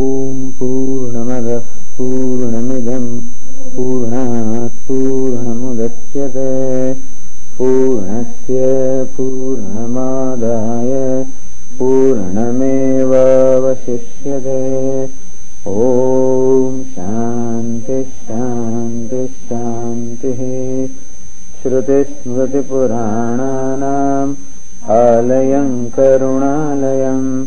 ॐ पूर्णमदः पूर्णमिदम् पूर्णात् पूर्णमुदच्यते। पूर्णस्य पूर्णमादाय पूर्णमेवावशिष्यते। ॐ शान्तिः शान्तिः शान्तिः। श्रुतिस्मृतिपुराणानाम् आलयम् करुणालयम्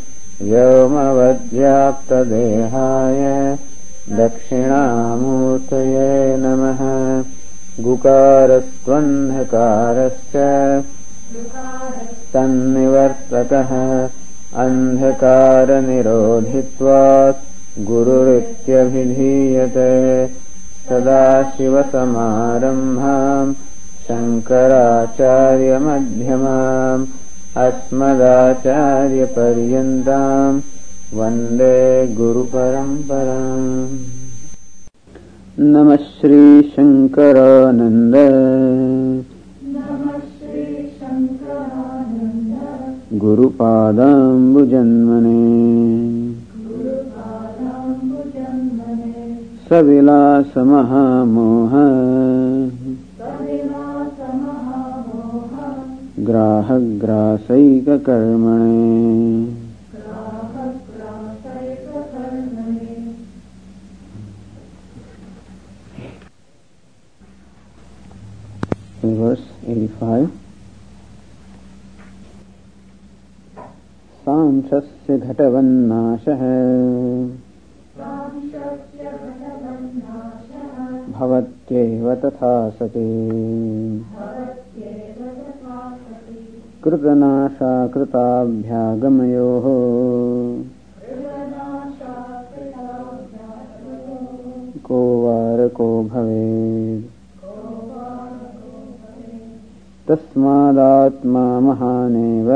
व्योमवद्व्याप्तदेहाय दक्षिणामूर्तये नमः। गुकारस्त्वन्धकारश्च तन्निवर्तकः अन्धकारनिरोधित्वात् गुरुरित्यभिधीयते। सदाशिवसमारम्भाम् शङ्कराचार्यमध्यमाम् अस्मदाचार्यपर्यन्ताम् वन्दे गुरुपरम्पराम्। नमः श्रीशङ्करानन्द। गुरुपादाम्बुजन्मने। सविलासमहामोह ग्राहग्रासैककर्मणे। Verse 85 सांशस्य घटवन्नाशः। भवत्येव तथा सति। कृतनाशाकृताभ्यागमयोः। को वार को भवेत्। तस्मादात्मा महानेव।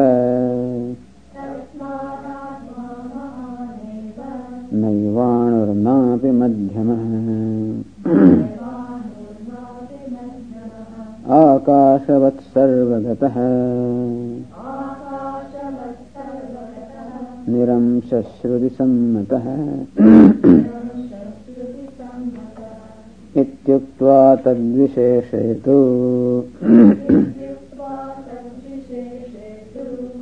नैवाणुर्नापि मध्यमः आकाशवत्सर्वगतः। निरंशश्रुतिसम्मतः। इत्युक्त्वा तद्विशेषेतु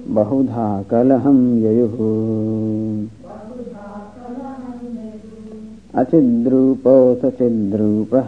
बहुधा कलहं ययुः। अचिद्रूपोऽथ चिद्रूपः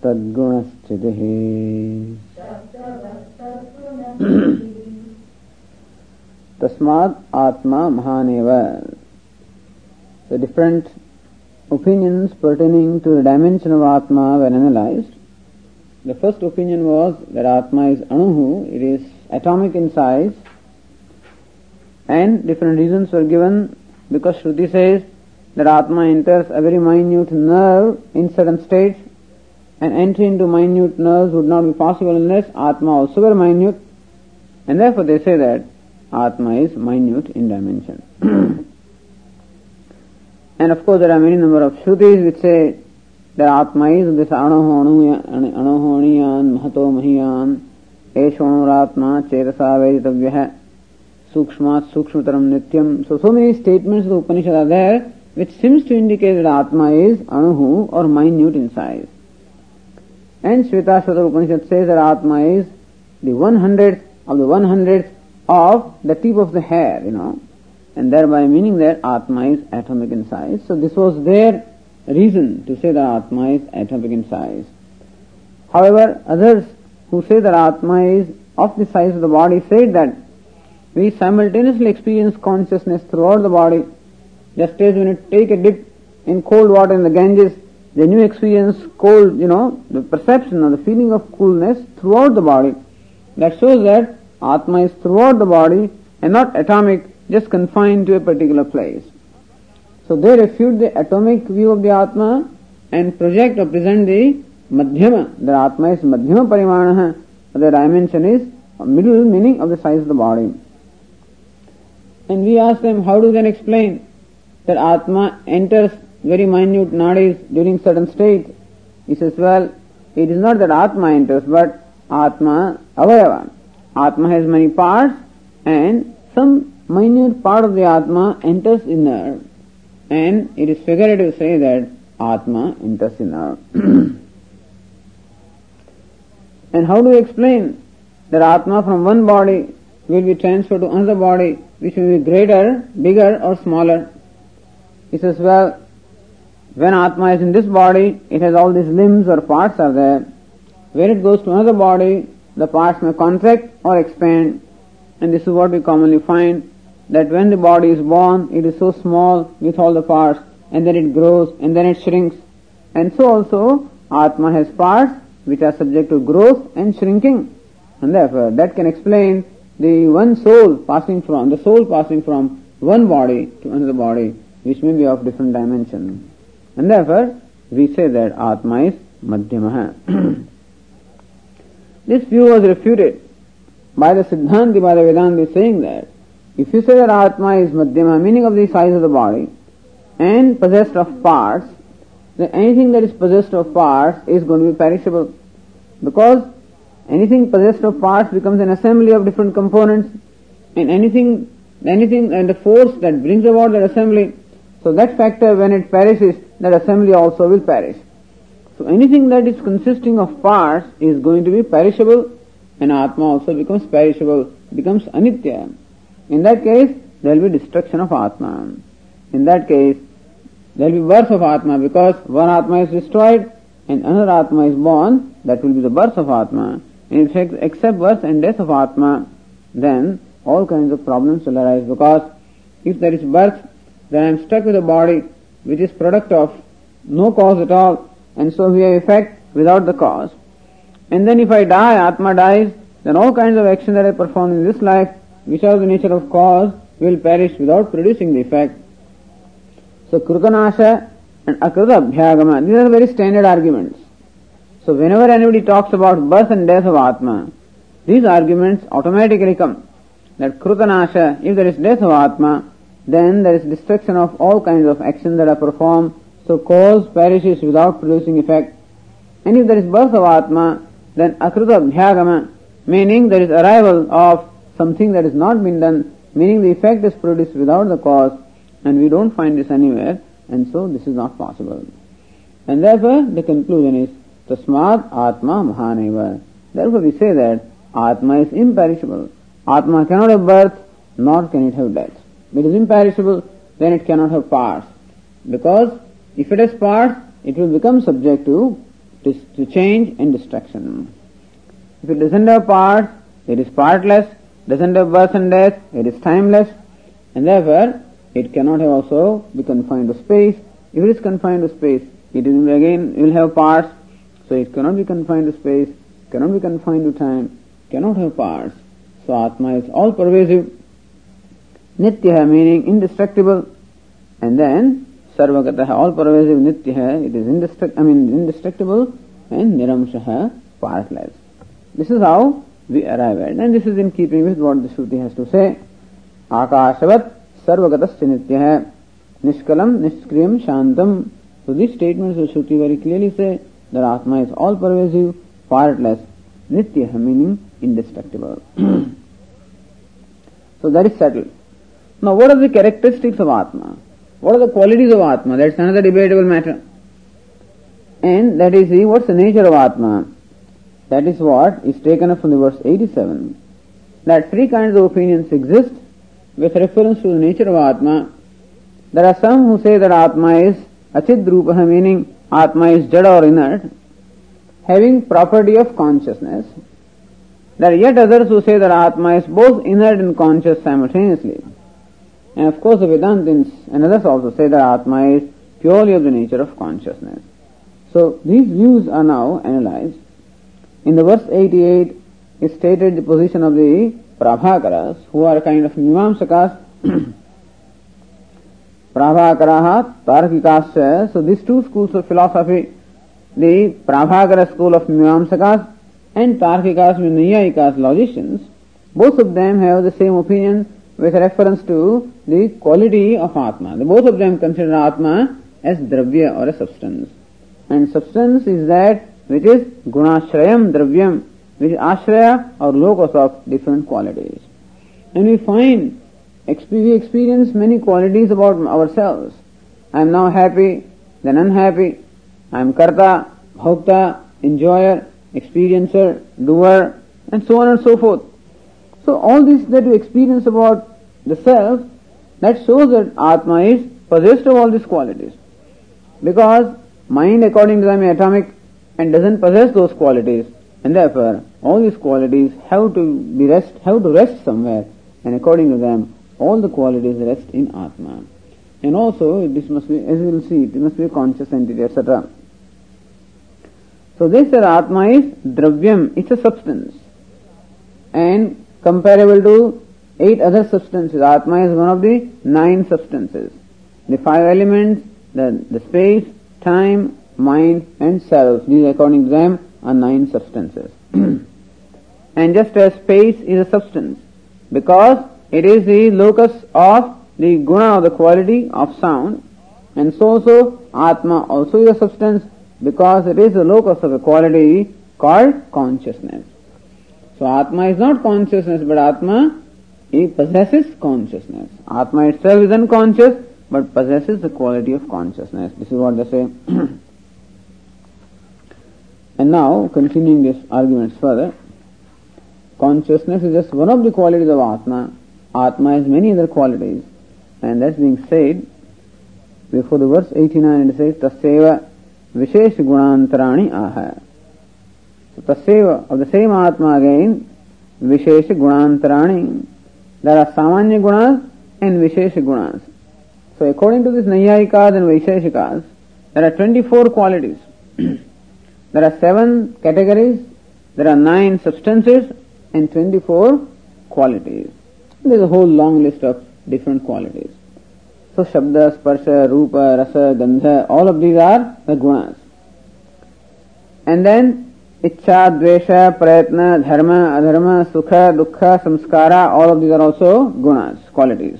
शब्दवत्तद्गुणस्थितिः तस्मात् आत्मा महानेव The different opinions pertaining to the dimension of Atma were analyzed. The first opinion was that Atma is Anuhu, it is atomic in size, and different reasons were given because Shruti says that Atma enters a very minute nerve in certain states, and entry into minute nerves would not be possible unless Atma also were minute, and therefore they say that Atma is minute in dimension. and of course there are many number of Shrutis which say that Atma is this Anaho Aniyan Mahato Mahiyan Eshvanuratma Chetasa Veditavyah Sukshmat Sukshmataram Nityam. So, so many statements of the Upanishad are there which seems to indicate that Atma is Anuhu or minute in size. And Shvetashvatara Upanishad says that Atma is the one hundredth of the one hundredth of the tip of the hair, you know. and thereby meaning that Atma is atomic in size. So this was their reason to say that Atma is atomic in size. However, others who say that Atma is of the size of the body said that we simultaneously experience consciousness throughout the body, just as when you take a dip in cold water in the Ganges, then you experience cold, you know, the perception or the feeling of coolness throughout the body. That shows that Atma is throughout the body and not atomic, just confined to a particular place. So they refute the atomic view of the Atma and project or present the Madhyama. that Atma is Madhyama Parimana. The dimension is middle meaning of the size of the body. And we ask them, how do they explain that Atma enters very minute nadis during certain state? He says, well, it is not that Atma enters, but Atma avayava. Atma has many parts and some minute part of the Atma enters in there. And it is figurative to say that Atma enters in there. and how do we explain that Atma from one body will be transferred to another body which will be greater, bigger or smaller? He says, well, when Atma is in this body, it has all these limbs or parts are there. When it goes to another body, the parts may contract or expand. And this is what we commonly find that when the body is born, it is so small with all the parts, and then it grows, and then it shrinks. And so also, Atma has parts which are subject to growth and shrinking. And therefore, that can explain the one soul passing from, the soul passing from one body to another body, which may be of different dimension. And therefore, we say that Atma is Madhyamaha. this view was refuted by the Siddhanti, by the Vedanti saying that if you say that Atma is Madhyama, meaning of the size of the body, and possessed of parts, then anything that is possessed of parts is going to be perishable. Because anything possessed of parts becomes an assembly of different components, and anything, anything, and the force that brings about that assembly, so that factor when it perishes, that assembly also will perish. So anything that is consisting of parts is going to be perishable, and Atma also becomes perishable, becomes anitya. In that case, there will be destruction of Atma. In that case, there will be birth of Atma because one Atma is destroyed and another Atma is born, that will be the birth of Atma. In fact, except birth and death of Atma, then all kinds of problems will arise because if there is birth, then I am stuck with a body which is product of no cause at all and so we have effect without the cause. And then if I die, Atma dies, then all kinds of action that I perform in this life which are the nature of cause, will perish without producing the effect. So Krutanasha and Akruta Abhyagama, these are very standard arguments. So whenever anybody talks about birth and death of Atma, these arguments automatically come. That Krutanasha, if there is death of Atma, then there is destruction of all kinds of actions that are performed, so cause perishes without producing effect. And if there is birth of Atma, then Akruta Abhyagama, meaning there is arrival of something that has not been done, meaning the effect is produced without the cause, and we don't find this anywhere, and so this is not possible. And therefore, the conclusion is, Tasmat Atma Mahaneva. Therefore, we say that Atma is imperishable. Atma cannot have birth, nor can it have death. It is imperishable, then it cannot have parts. Because if it has parts, it will become subject to, to, change and destruction. If it doesn't have parts, it is partless, doesn't have birth and death, it is timeless, and therefore it cannot have also be confined to space. If it is confined to space, it will again will have parts, so it cannot be confined to space, cannot be confined to time, cannot have parts. So Atma is all pervasive, Nitya meaning indestructible, and then Sarvagataha, all pervasive Nitya, it is indestruct, I mean indestructible, and Niramshaha, partless. This is how we arrive at. And this is in keeping with what the Shruti has to say. Akashavat sarvagatasya nitya nishkalam nishkriyam shantam. So these statements of Shruti very clearly say that Atma is all pervasive, partless, nitya meaning indestructible. so that is settled. Now what are the characteristics of Atma? What are the qualities of Atma? That's another debatable matter. And that is the, what's the nature of Atma? That is what is taken up from the verse 87. That three kinds of opinions exist with reference to the nature of Atma. There are some who say that Atma is Achid Rupaha, meaning Atma is Jada or inert, having property of consciousness. There are yet others who say that Atma is both inert and conscious simultaneously. And of course the Vedantins and others also say that Atma is purely of the nature of consciousness. So these views are now analyzed. In the verse 88 is stated the position of the Prabhakaras, who are kind of Mimamsakas, Prabhakaraha, Tarkikas. So these two schools of philosophy, the Prabhakara school of Mimamsakas and Tarkikas, Naiyayikas, logicians, both of them have the same opinion with reference to the quality of Atma. The both of them consider Atma as Dravya or a substance. And substance is that which is Gunashrayam Dravyam, which is Ashraya or locus of different qualities. And we find, we experience many qualities about ourselves. I am now happy, then unhappy. I am Karta, Bhokta, enjoyer, experiencer, doer, and so on and so forth. So all this that we experience about the self, that shows that Atma is possessed of all these qualities. Because mind according to them is atomic and doesn't possess those qualities. And therefore, all these qualities have to be rest, have to rest somewhere. And according to them, all the qualities rest in Atma. And also, this must be, as we will see, it must be a conscious entity, etc. So they said Atma is Dravyam, it's a substance. And comparable to eight other substances. Atma is one of the nine substances. The five elements, the, the space, time, mind and self. These according to them are nine substances. and just as space is a substance, because it is the locus of the guna or the quality of sound, and so also Atma also is a substance because it is the locus of a quality called consciousness. So Atma is not consciousness, but Atma he possesses consciousness. Atma itself is unconscious, but possesses the quality of consciousness. This is what they say. and now, continuing this arguments further, consciousness is just one of the qualities of Atma. Atma has many other qualities. And that's being said before the verse 89 it says, Taseva Vishesh Gunantarani Aha. So Taseva, of the same Atma again, Vishesh Gunantarani there are Samanya Gunas and Vishesha Gunas. So according to this Naiyayikas and Vaisheshikas, there are 24 qualities. there are 7 categories, there are 9 substances and 24 qualities. There is a whole long list of different qualities. So Shabda, Sparsha, Rupa, Rasa, Gandha, all of these are the gunas. And then इच्छा, द्वेष, प्रयत्न, धर्म, अधर्म, सुख, दुख, संस्कार all of these are also गुण qualities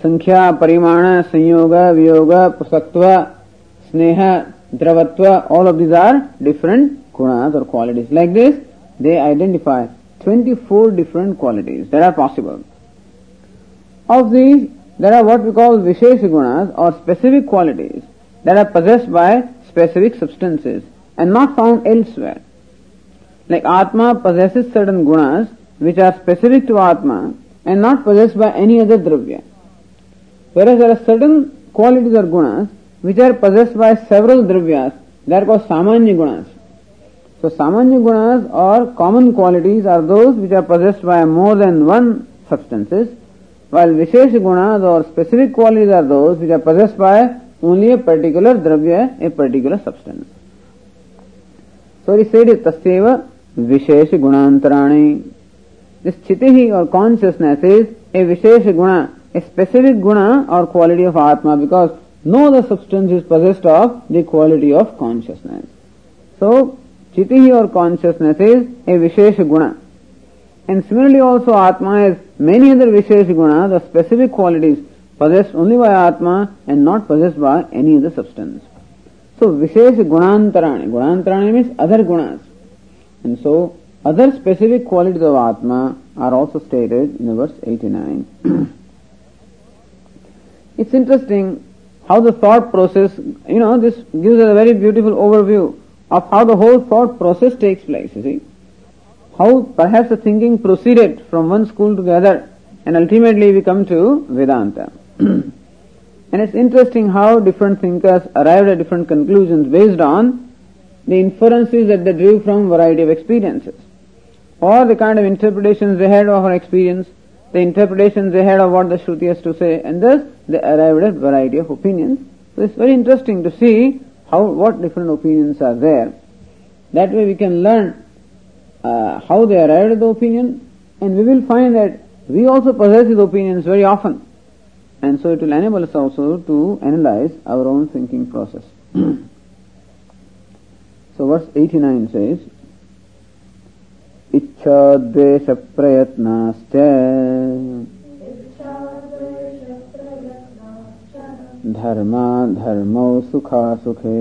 संख्या, परिमाण, संयोग, वियोग पुसत्व स्नेह, द्रवत्व all of these are different गुणस or qualities like this they identify twenty four different qualities there are possible of these there are what we call wishes गुणस or specific qualities there are possessed by specific substances and not found elsewhere. Like Atma possesses certain gunas which are specific to Atma and not possessed by any other dravya. Whereas there are certain qualities or gunas which are possessed by several dravyas, they are called samanya gunas. So samanya gunas or common qualities are those which are possessed by more than one substances, while vishesh gunas or specific qualities are those which are possessed by only a particular dravya, a particular substance. He said Tasyeva Vishesh Gunantarani. This chitihi or consciousness is a Vishesh Guna, a specific Guna or quality of Atma because no other substance is possessed of the quality of consciousness. So chitihi or consciousness is a Vishesh Guna. And similarly also Atma has many other Vishesh Guna, the specific qualities possessed only by Atma and not possessed by any other substance. So Vishesh Gunantarani. Gunantarani means other gunas. And so other specific qualities of Atma are also stated in verse 89. it's interesting how the thought process, you know, this gives us a very beautiful overview of how the whole thought process takes place, you see. How perhaps the thinking proceeded from one school to the other And ultimately we come to Vedanta. and it's interesting how different thinkers arrived at different conclusions based on the inferences that they drew from variety of experiences. Or the kind of interpretations they had of our experience, the interpretations they had of what the Shruti has to say, and thus they arrived at variety of opinions. So it's very interesting to see how what different opinions are there. That way we can learn uh, how they arrived at the opinion, and we will find that we also possess these opinions very often. And so it will enable us also to analyze our own thinking process. so verse 89 says, इच्छाद्वेषप्रयत्नाश्च धर्मा धर्मौ सुखासुखे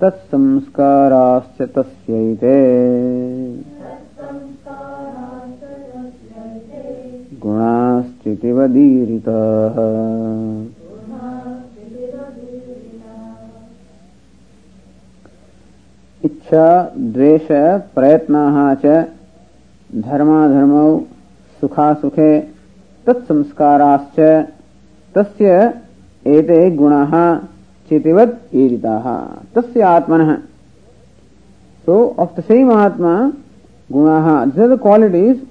तत्संस्काराश्च तस्यैते गुणाश्चितिवदीरिताः इच्छा, द्वेष, प्रयत्नाः च धर्माधर्मौ सुखासुखे, तत्संस्काराश्च तस्य एते गुणाः चितिवत् ईरिताः तस्य आत्मनः। सो ऑफ़ द सेम आत्मा, गुणाः द क्वालिटीज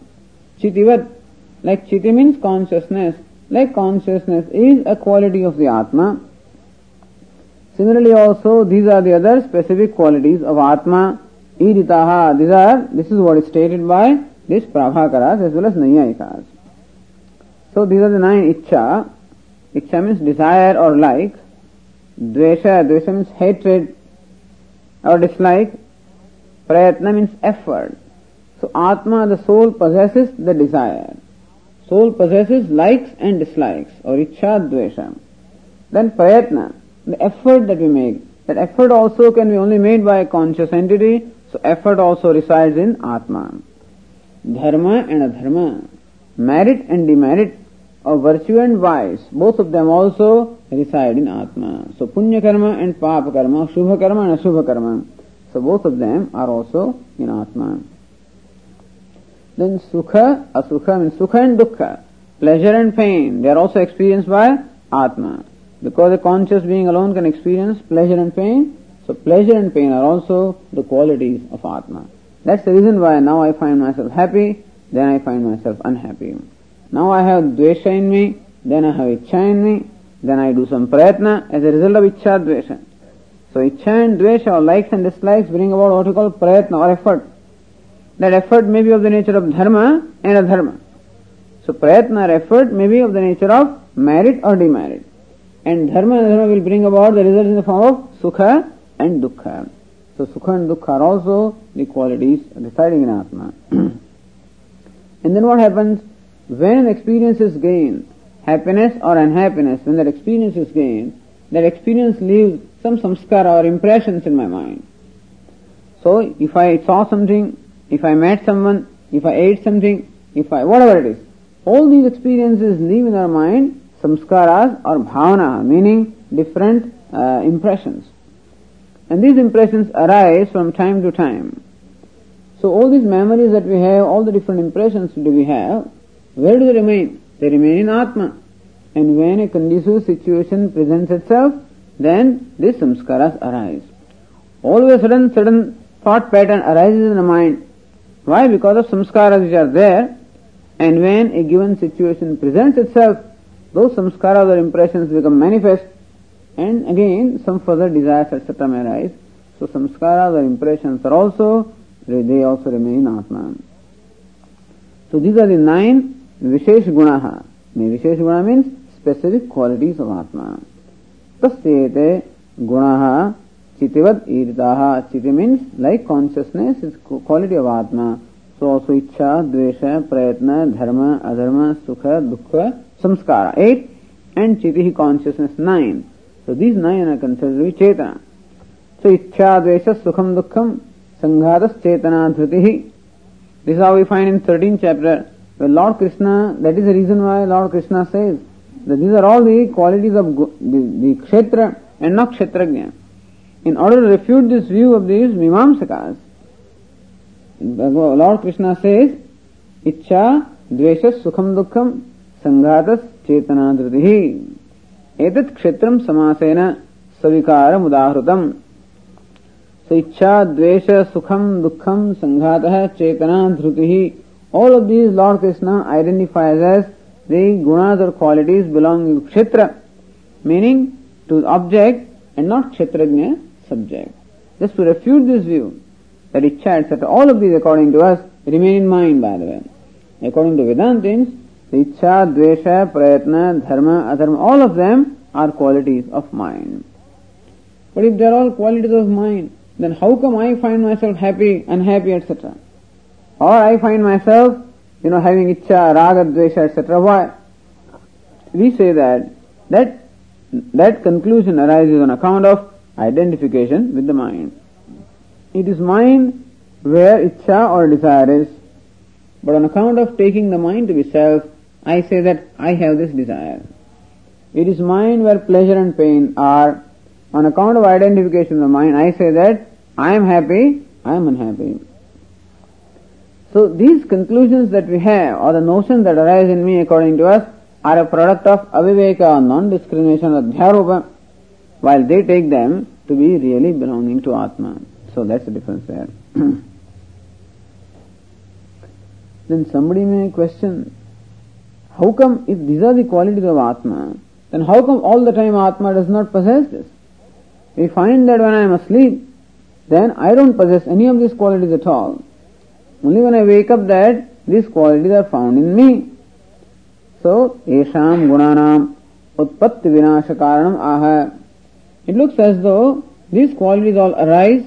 चितिवत् like chiti means consciousness, like consciousness is a quality of the Atma. Similarly also, these are the other specific qualities of Atma, iritaha, these are, this is what is stated by this Prabhakaras as well as Naiyayikas. So these are the nine Icha. Icha means desire or like. Dvesha, Dvesha means hatred or dislike. Prayatna means effort. So Atma, the soul, possesses the desire. Soul possesses likes and dislikes, or Icha, Dvesha. Then Prayatna, the effort that we make. That effort also can be only made by a conscious entity, so effort also resides in Atma. Dharma and adharma, merit and demerit, of virtue and vice, both of them also reside in Atma. So Punya karma and Papa karma, Shubha karma and Ashubha karma. So both of them are also in Atma. Then Sukha, Asukha means Sukha and Dukkha, pleasure and pain, they are also experienced by Atma. Because a conscious being alone can experience pleasure and pain, so pleasure and pain are also the qualities of Atma. That's the reason why now I find myself happy, then I find myself unhappy. Now I have dvesha in me, then I have icha in me, then I do some prayatna as a result of icha dvesha. So icha and dvesha or likes and dislikes bring about what we call prayatna or effort. That effort may be of the nature of dharma and adharma. So prayatna or effort may be of the nature of merit or demerit. And dharma and adharma will bring about the result in the form of sukha and dukkha. So sukha and dukkha are also the qualities residing in Atma. and then what happens? When an experience is gained, happiness or unhappiness, when that experience is gained, that experience leaves some samskara or impressions in my mind. So if I saw something, if I met someone, if I ate something, if I, whatever it is, all these experiences leave in our mind samskaras or bhavana, meaning different uh, impressions. And these impressions arise from time to time. So all these memories that we have, all the different impressions that we have, where do they remain? They remain in Atma. And when a conducive situation presents itself, then these samskaras arise. All of a sudden, sudden thought pattern arises in the mind. Why? Because of samskaras which are there, and when a given situation presents itself, those samskaras or impressions become manifest, and again some further desires etc. may arise. So samskaras or impressions are also, they also remain atman. So these are the nine Vishesh Gunaha. May Vishesh Guna means specific qualities of Atman. Tasyete Gunaha आत्मा taste गुण चितिवत ईरिता चिति means like consciousness is quality of आत्मा so also इच्छा द्वेष प्रयत्न धर्म अधर्म सुख दुख संस्कार eight and चिति consciousness nine so these nine are considered चेतना सो इच्छा द्वेष सुखम दुखम संघात चेतना धृति this how we find in thirteen chapter Well, Lord Krishna, that is the reason why Lord Krishna says that these are all the qualities of the, the kshetra and not kshetrajna. In order to refute this view of these Mimamsakas, Lord Krishna says, Icha dveshas sukham dukkham sanghatas chetana dhritihi. Etat kshetram samasena savikara mudahrutam. So icha, dvesha, sukham, dukkham, sanghatah, chetana, dhrutihi. All of these Lord Krishna identifies as the gunas or qualities belonging to kshetra, meaning to the object and not kshetrajna subject. Just to refute this view, that icha, etc., all of these according to us remain in mind by the way. According to Vedantins, icha, dvesha, prayatna, dharma, adharma, all of them are qualities of mind. But if they are all qualities of mind, then how come I find myself happy, unhappy, etc.? Or I find myself, you know, having icha, raga, dvesha, etc. Why? We say that that that conclusion arises on account of identification with the mind. It is mind where icha or desire is, but on account of taking the mind to be self, I say that I have this desire. It is mind where pleasure and pain are. On account of identification of the mind, I say that I am happy, I am unhappy. So these conclusions that we have, or the notions that arise in me according to us, are a product of aviveka or non-discrimination or dhyaropa, while they take them to be really belonging to Atma. So that's the difference there. then somebody may question, how come if these are the qualities of Atma, then how come all the time Atma does not possess this? We find that when I am asleep, then I don't possess any of these qualities at all. Only when I wake up that these qualities are found in me. So, Esham Gunanam Utpatti Vinasha Karanam Aha. It looks as though these qualities all arise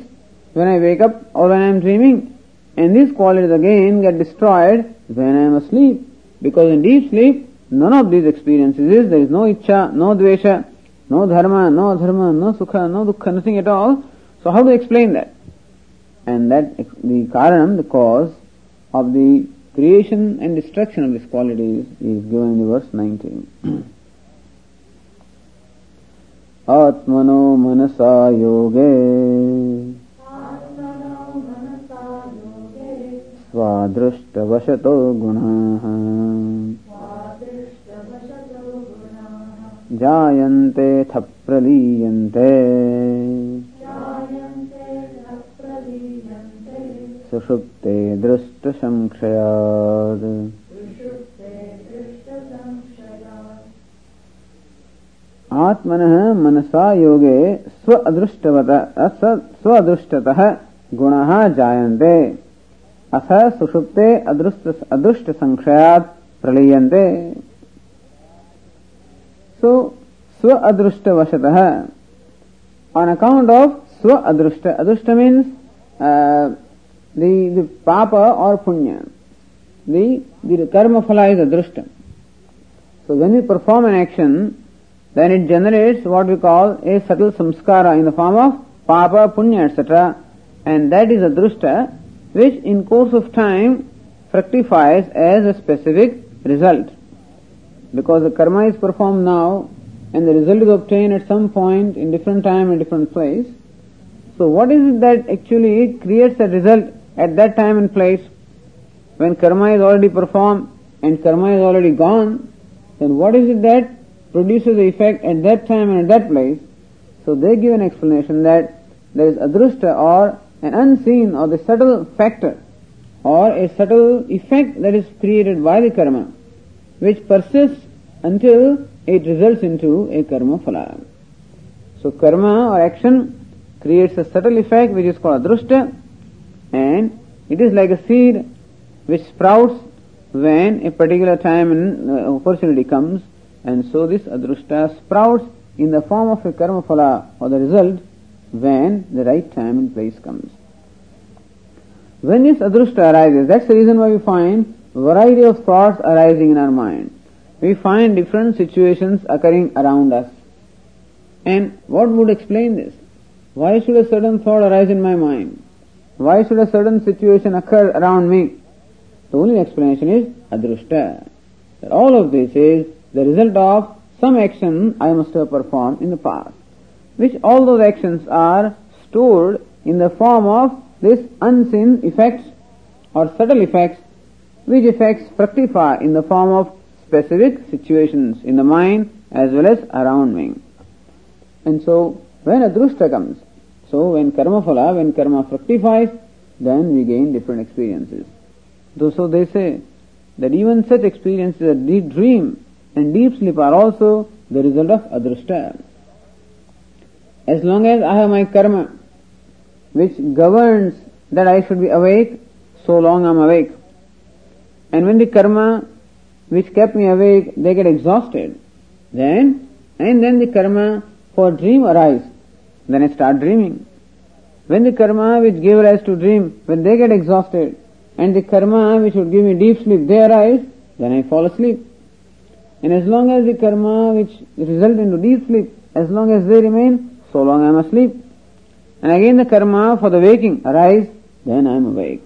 when I wake up or when I am dreaming. And these qualities again get destroyed when I am asleep. Because in deep sleep, none of these experiences is, there is no icha, no dvesha, no dharma, no dharma, no sukha, no dukkha, nothing at all. So how do you explain that? And that the karanam, the cause of the creation and destruction of these qualities is given in verse 19. आत्मनो मनसा योगे। स्वादृष्टवशतो गुणाः जायन्ते थ प्रलीयन्ते सुषुप्ते दृष्टसंक्षयात् आत्मन मनसा योगे स्व अदृष्टत गुण जायते अथ सुषुप्ते अदृष्ट संक्षया प्रलीयते सो स्व अदृष्ट वशत ऑन अकाउंट ऑफ़ स्व अदृष्ट अदृष्ट मीन्स द पाप और पुण्य। दि कर्म फला अदृष्ट। So when you perform an action then it generates what we call a subtle samskara in the form of papa, punya, etc. And that is adrushta which in course of time fructifies as a specific result. Because the karma is performed now and the result is obtained at some point in different time and different place. So what is it that actually it creates a result at that time and place? When karma is already performed and karma is already gone, then what is it that produces the effect at that time and at that place. So they give an explanation that there is adrushta or an unseen or the subtle factor or a subtle effect that is created by the karma which persists until it results into a karma phala. So karma or action creates a subtle effect which is called adrushta and it is like a seed which sprouts when a particular time and uh, opportunity comes and so this adrushta sprouts in the form of a karma phala or the result when the right time and place comes. When this adrushta arises, that's the reason why we find variety of thoughts arising in our mind. We find different situations occurring around us. And what would explain this? Why should a certain thought arise in my mind? Why should a certain situation occur around me? The only explanation is adrushta. That all of this is the result of some action I must have performed in the past, which all those actions are stored in the form of this unseen effects or subtle effects, which effects fructify in the form of specific situations in the mind as well as around me. And so, when adrushta comes, so when karma phala, when karma fructifies, then we gain different experiences. Though So they say that even such experiences as deep dream and deep sleep are also the result of adrushta. As long as I have my karma, which governs that I should be awake, so long I am awake. And when the karma which kept me awake, they get exhausted, then, and then the karma for dream arise, then I start dreaming. When the karma which gave rise to dream, when they get exhausted, and the karma which would give me deep sleep, they arise, then I fall asleep. And as long as the karma which result into deep sleep, as long as they remain, so long I am asleep. And again the karma for the waking arise, then I am awake.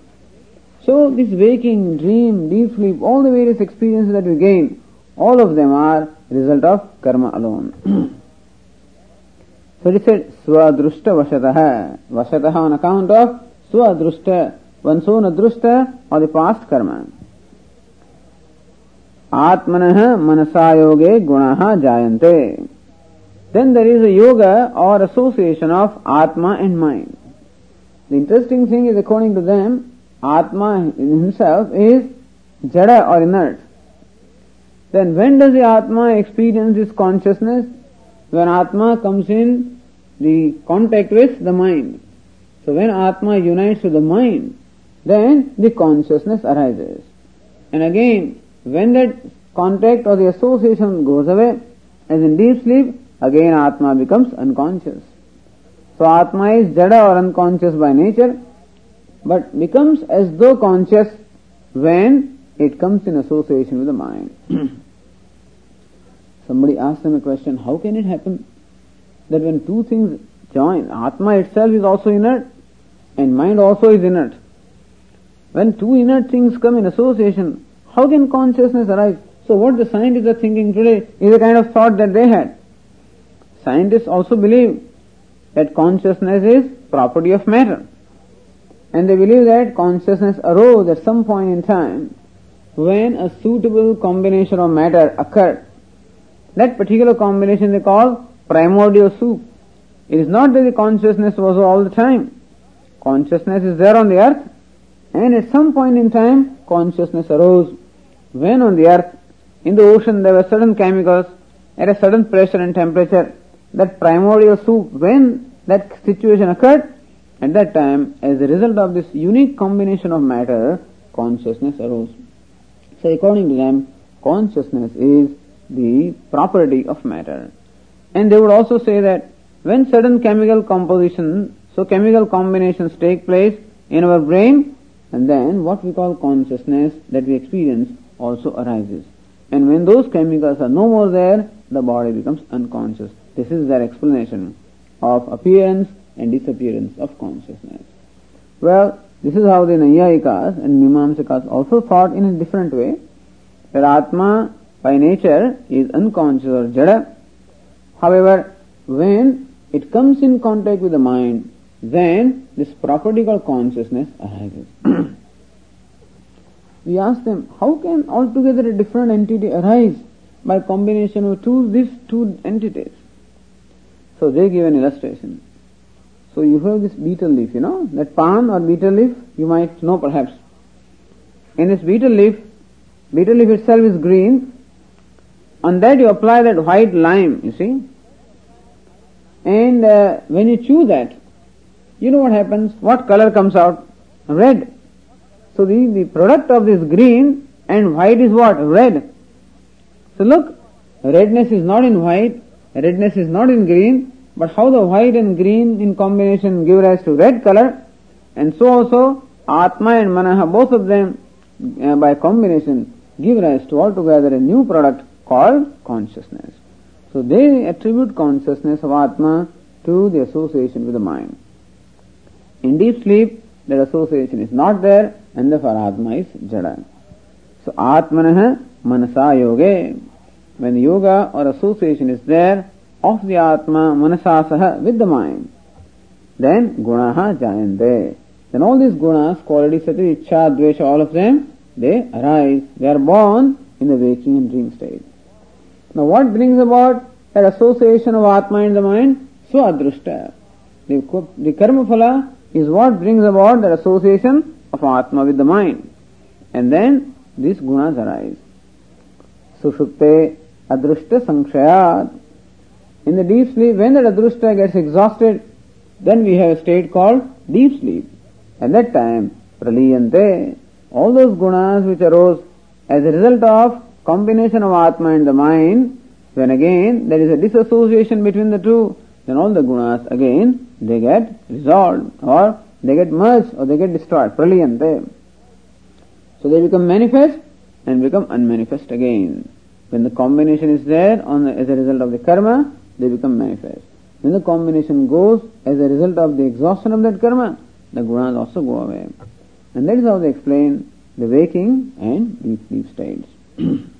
So this waking, dream, deep sleep, all the various experiences that we gain, all of them are result of karma alone. So he said, Swadrushta Vashatah. Vashatah on account of Swadrushta, one's own adrushta or the past karma. Atmanah manasa yoge gunaha jayante. Then there is a yoga or association of Atma and mind. The interesting thing is according to them, Atma himself is jada or inert. Then when does the Atma experience this consciousness? when Atma comes in the contact with the mind. So when Atma unites with the mind, then the consciousness arises. And again, when that contact or the association goes away, as in deep sleep, again Atma becomes unconscious. So Atma is jada or unconscious by nature, but becomes as though conscious when it comes in association with the mind. Somebody asked them a question, how can it happen that when two things join, Atma itself is also inert and mind also is inert. When two inert things come in association, how can consciousness arise? So what the scientists are thinking today is a kind of thought that they had. Scientists also believe that consciousness is property of matter. And they believe that consciousness arose at some point in time when a suitable combination of matter occurred that particular combination they call primordial soup. It is not that the consciousness was all the time. Consciousness is there on the earth and at some point in time consciousness arose. When on the earth, in the ocean there were certain chemicals at a certain pressure and temperature. That primordial soup, when that situation occurred, at that time, as a result of this unique combination of matter, consciousness arose. So according to them, consciousness is the property of matter. And they would also say that when certain chemical composition, so chemical combinations take place in our brain, and then what we call consciousness that we experience also arises. And when those chemicals are no more there, the body becomes unconscious. This is their explanation of appearance and disappearance of consciousness. Well, this is how the Naiyayikas and Mimamsakas also thought in a different way, that Atma by nature is unconscious or jada. However, when it comes in contact with the mind, then this property called consciousness arises. we ask them, how can altogether a different entity arise by combination of two these two entities? So they give an illustration. So you have this betel leaf, you know, that palm or betel leaf, you might know perhaps. In this betel leaf, betel leaf itself is green, on that you apply that white lime, you see. And uh, when you chew that, you know what happens? What color comes out? Red. So the, the product of this green and white is what? Red. So look, redness is not in white, redness is not in green, but how the white and green in combination give rise to red color, and so also Atma and Manaha, both of them uh, by combination give rise to altogether a new product called consciousness. So they attribute consciousness of Atma to the association with the mind. In deep sleep, that association is not there, and therefore Atma is Jada. So Atmanah Manasa Yoga. When yoga or association is there of the Atma Manasasaha with the mind, then Gunaha Jayante. then all these gunas, qualities such as ichha, dvesha, all of them, they arise. They are born in the waking and dream state. Now what brings about that association of Atma in the mind? Swadrushta. The, the karma phala is what brings about that association of Atma with the mind. And then these gunas arise. Sushupte adrushta sanshayat. In the deep sleep, when that adrushta gets exhausted, then we have a state called deep sleep. At that time, praliyante, all those gunas which arose as a result of combination of Atma and the mind, when again there is a disassociation between the two, then all the gunas again they get resolved or they get merged or they get destroyed. Praliyante. So they become manifest and become unmanifest again. When the combination is there on the, as a result of the karma, they become manifest. When the combination goes as a result of the exhaustion of that karma, the gunas also go away. And that is how they explain the waking and deep sleep states.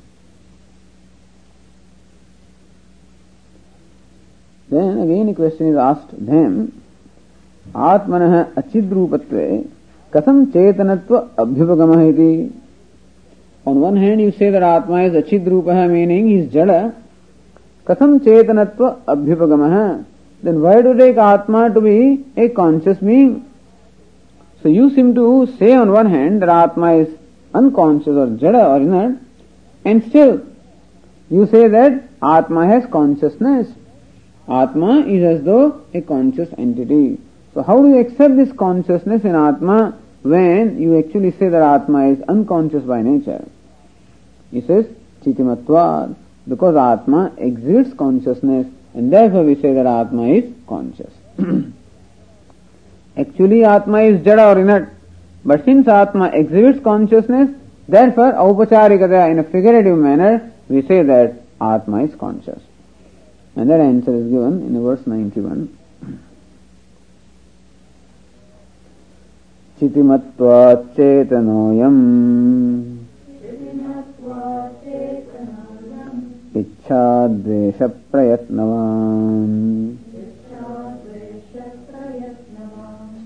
then again a question is asked them, Atmanah achidrupatve kasam chetanatva abhyupagama iti. On one hand you say that Atma is achidrupaha meaning he is jada. Kasam chetanatva abhyupagama. Then why do you take Atma to be a conscious being? So you seem to say on one hand that Atma is unconscious or jada or inert, and still you say that Atma has consciousness. Atma is as though a conscious entity. So how do you accept this consciousness in Atma when you actually say that Atma is unconscious by nature? He says, Chitimatvad, because Atma exhibits consciousness and therefore we say that Atma is conscious. Actually, Atma is jada or inert. But since Atma exhibits consciousness, therefore, aupacharikata, in a figurative manner, we say that Atma is conscious. And that answer is given in verse 91. चितिमत्वाच्चेतनोऽयम् इच्छाद्वेषप्रयत्नवान्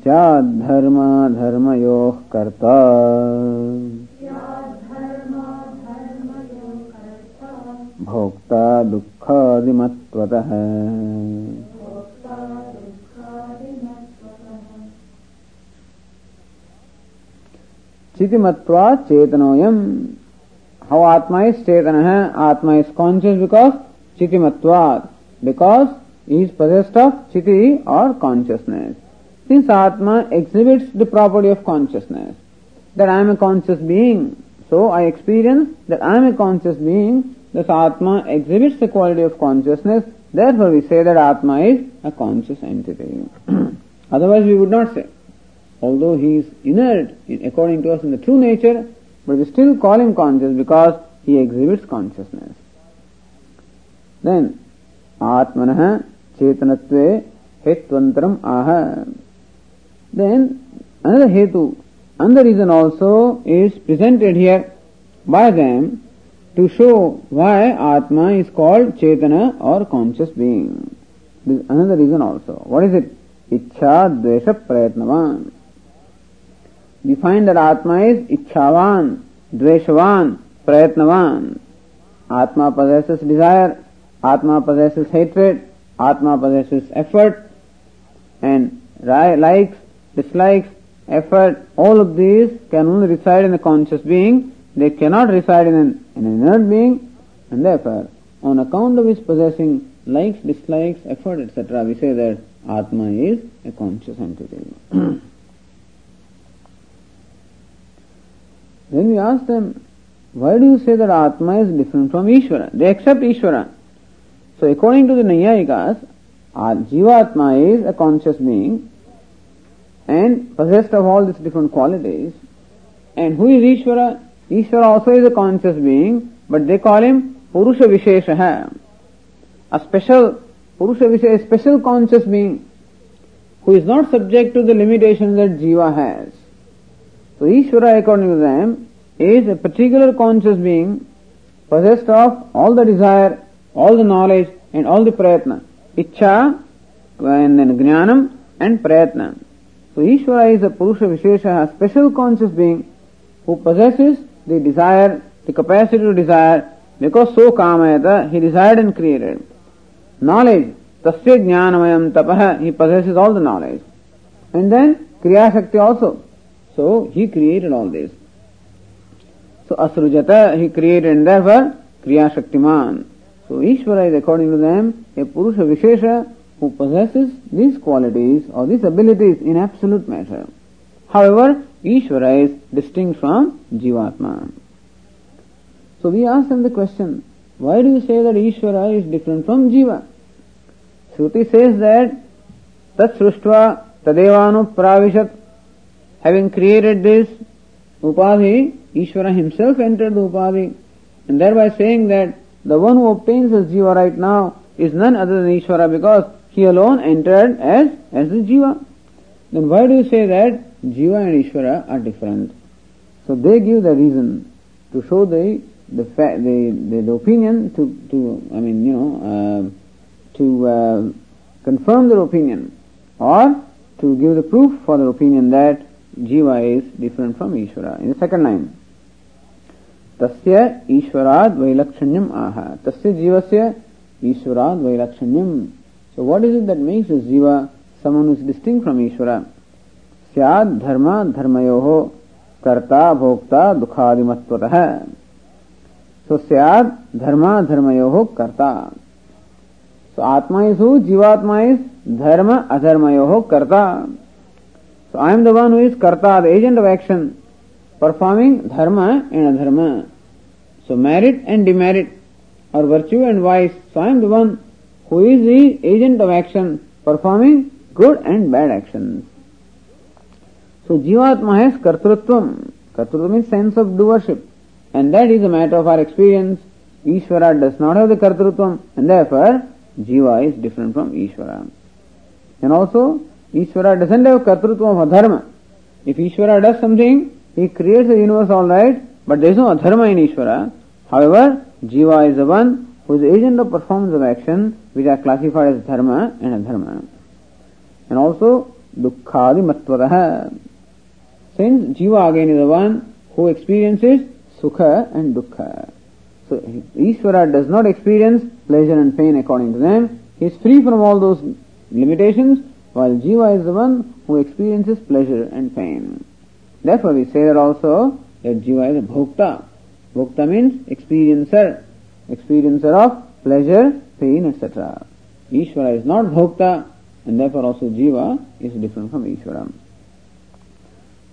स्याद्धर्माधर्मयोः कर्ता भोक्ता दुःखादिमत्त्वतः चिति चेतनोयम how आत्मा is चेतन है आत्मा is conscious because चिति मत्वा बिकॉज़ इज़ पजेस्ट ऑफ़ चिति और कॉन्शियसनेस सिंस आत्मा exhibits the property of consciousness that I am a conscious being so I experience that I am a conscious being thus Atma exhibits the quality of consciousness, therefore we say that Atma is a conscious entity. Otherwise we would not say. Although he is inert according to us in the true nature, but we still call him conscious because he exhibits consciousness. Then, Atmanah Chetanatve Hetvantaram Aha. Then another hetu, another reason also is presented here by them to show why आत्मा is called Chetna or conscious being reason also what is it इच्छा द्वेश प्रयत्नवान we find आत्मा is इच्छावान द्वेषवान प्रयत्नवान आत्मा possesses desire आत्मा पजेसिस हेट्रेड आत्मा possesses effort and likes dislikes effort all of these can only reside in the conscious being They cannot reside in an, in an inert being, and therefore, on account of his possessing likes, dislikes, effort, etc., we say that Atma is a conscious entity. then we ask them, why do you say that Atma is different from Ishvara? They accept Ishvara. So according to the Naiyayikas, Jivatma is a conscious being and possessed of all these different qualities. And who is Ishvara? Ishvara also is a conscious being, but they call him Purusha Vishesha, a special Purusha Vishesha, a special conscious being who is not subject to the limitations that Jiva has. So Ishvara, according to them, is a particular conscious being possessed of all the desire, all the knowledge, and all the prayatna. Icha and then jnanam and prayatna. So Ishvara is a Purusha Vishesha, a special conscious being who possesses the desire, the capacity to desire, because so kamayata, he desired and created. Knowledge, tasya jnanamayam tapah, he possesses all the knowledge. And then Kriya Shakti also. So he created all this. So Asrujata, he created and therefore Kriya Shaktiman. So Ishvara is according to them a Purusha Vishesha who possesses these qualities or these abilities in absolute measure. However, Ishvara is distinct from Jivatma. So we ask them the question, why do you say that Ishvara is different from Jiva? Shruti says that Tat Sruštva Tadevanu Pravishat having created this Upadhi, Ishvara himself entered the Upadhi and thereby saying that the one who obtains as Jiva right now is none other than Ishvara because he alone entered as, as the Jiva. Then why do you say that Jiva and Ishvara are different? So they give the reason to show the the fa- the, the, the opinion to to I mean you know uh, to uh, confirm their opinion or to give the proof for their opinion that Jiva is different from Ishvara. In the second line, तस्य ईश्वराद वैलक्षण्यम आह तस्य जीवस्य ईश्वराद वैलक्षण्यम So what is it that makes a jiva someone who is distinct from Ishvara? Syad dharma dharmayoho karta bhokta dukhadimatvatah. So syad dharma dharmayoho karta. So Atma is who? Jivatma is dharma adharmayoho karta. So I am the one who is karta, the agent of action, performing dharma and adharma. So merit and demerit, or virtue and vice. So I am the one who is the agent of action performing good and bad actions. So Jivatma has Kartrutvam. Kartrutvam means sense of doership. And that is a matter of our experience. Ishvara does not have the Kartrutvam and therefore Jiva is different from Ishvara. And also Ishvara doesn't have Kartrutvam of Adharma. If Ishvara does something, he creates the universe alright, but there is no Adharma in Ishvara. However, Jiva is the one who is the agent of performance of action which are classified as dharma and adharma. And also dukkhadi matvadaha. Since Jiva again is the one who experiences sukha and dukkha. So Ishvara does not experience pleasure and pain according to them. He is free from all those limitations while Jiva is the one who experiences pleasure and pain. Therefore we say that also that Jiva is a bhokta. Bhokta means experiencer experiencer of pleasure, pain, etc. Ishvara is not Bhokta and therefore also Jiva is different from Ishvara.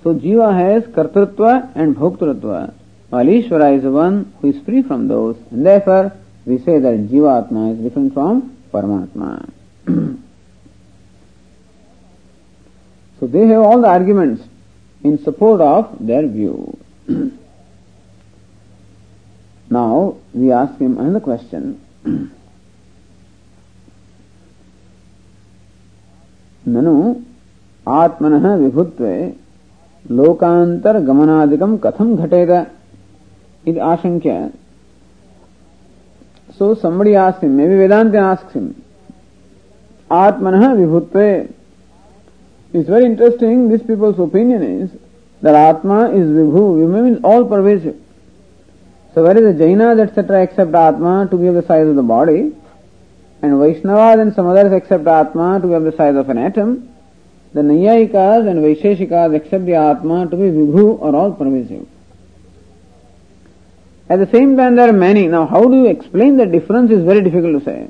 So Jiva has Kartrutva and Bhoktratva while Ishvara is the one who is free from those and therefore we say that Jiva Atma is different from Paramatma. so they have all the arguments in support of their view. Now we ask him another question. ननु आत्मनः विभुत्वे लोकांतर गमनादिकम कथम घटेद इत सो somebody asking मे भी वेदांत asking Atman विभुत्व। It's very interesting this people's opinion is that आत्मा is Vibhu you mean all pervasive so where is a Jaina that accept आत्मा to be the size of the body and वैष्णवाद and समर्स accept आत्मा to be the size of an atom the Nayayikas and Vaisheshikas accept the Atma to be Vibhu or all pervasive. At the same time there are many. Now how do you explain the difference is very difficult to say.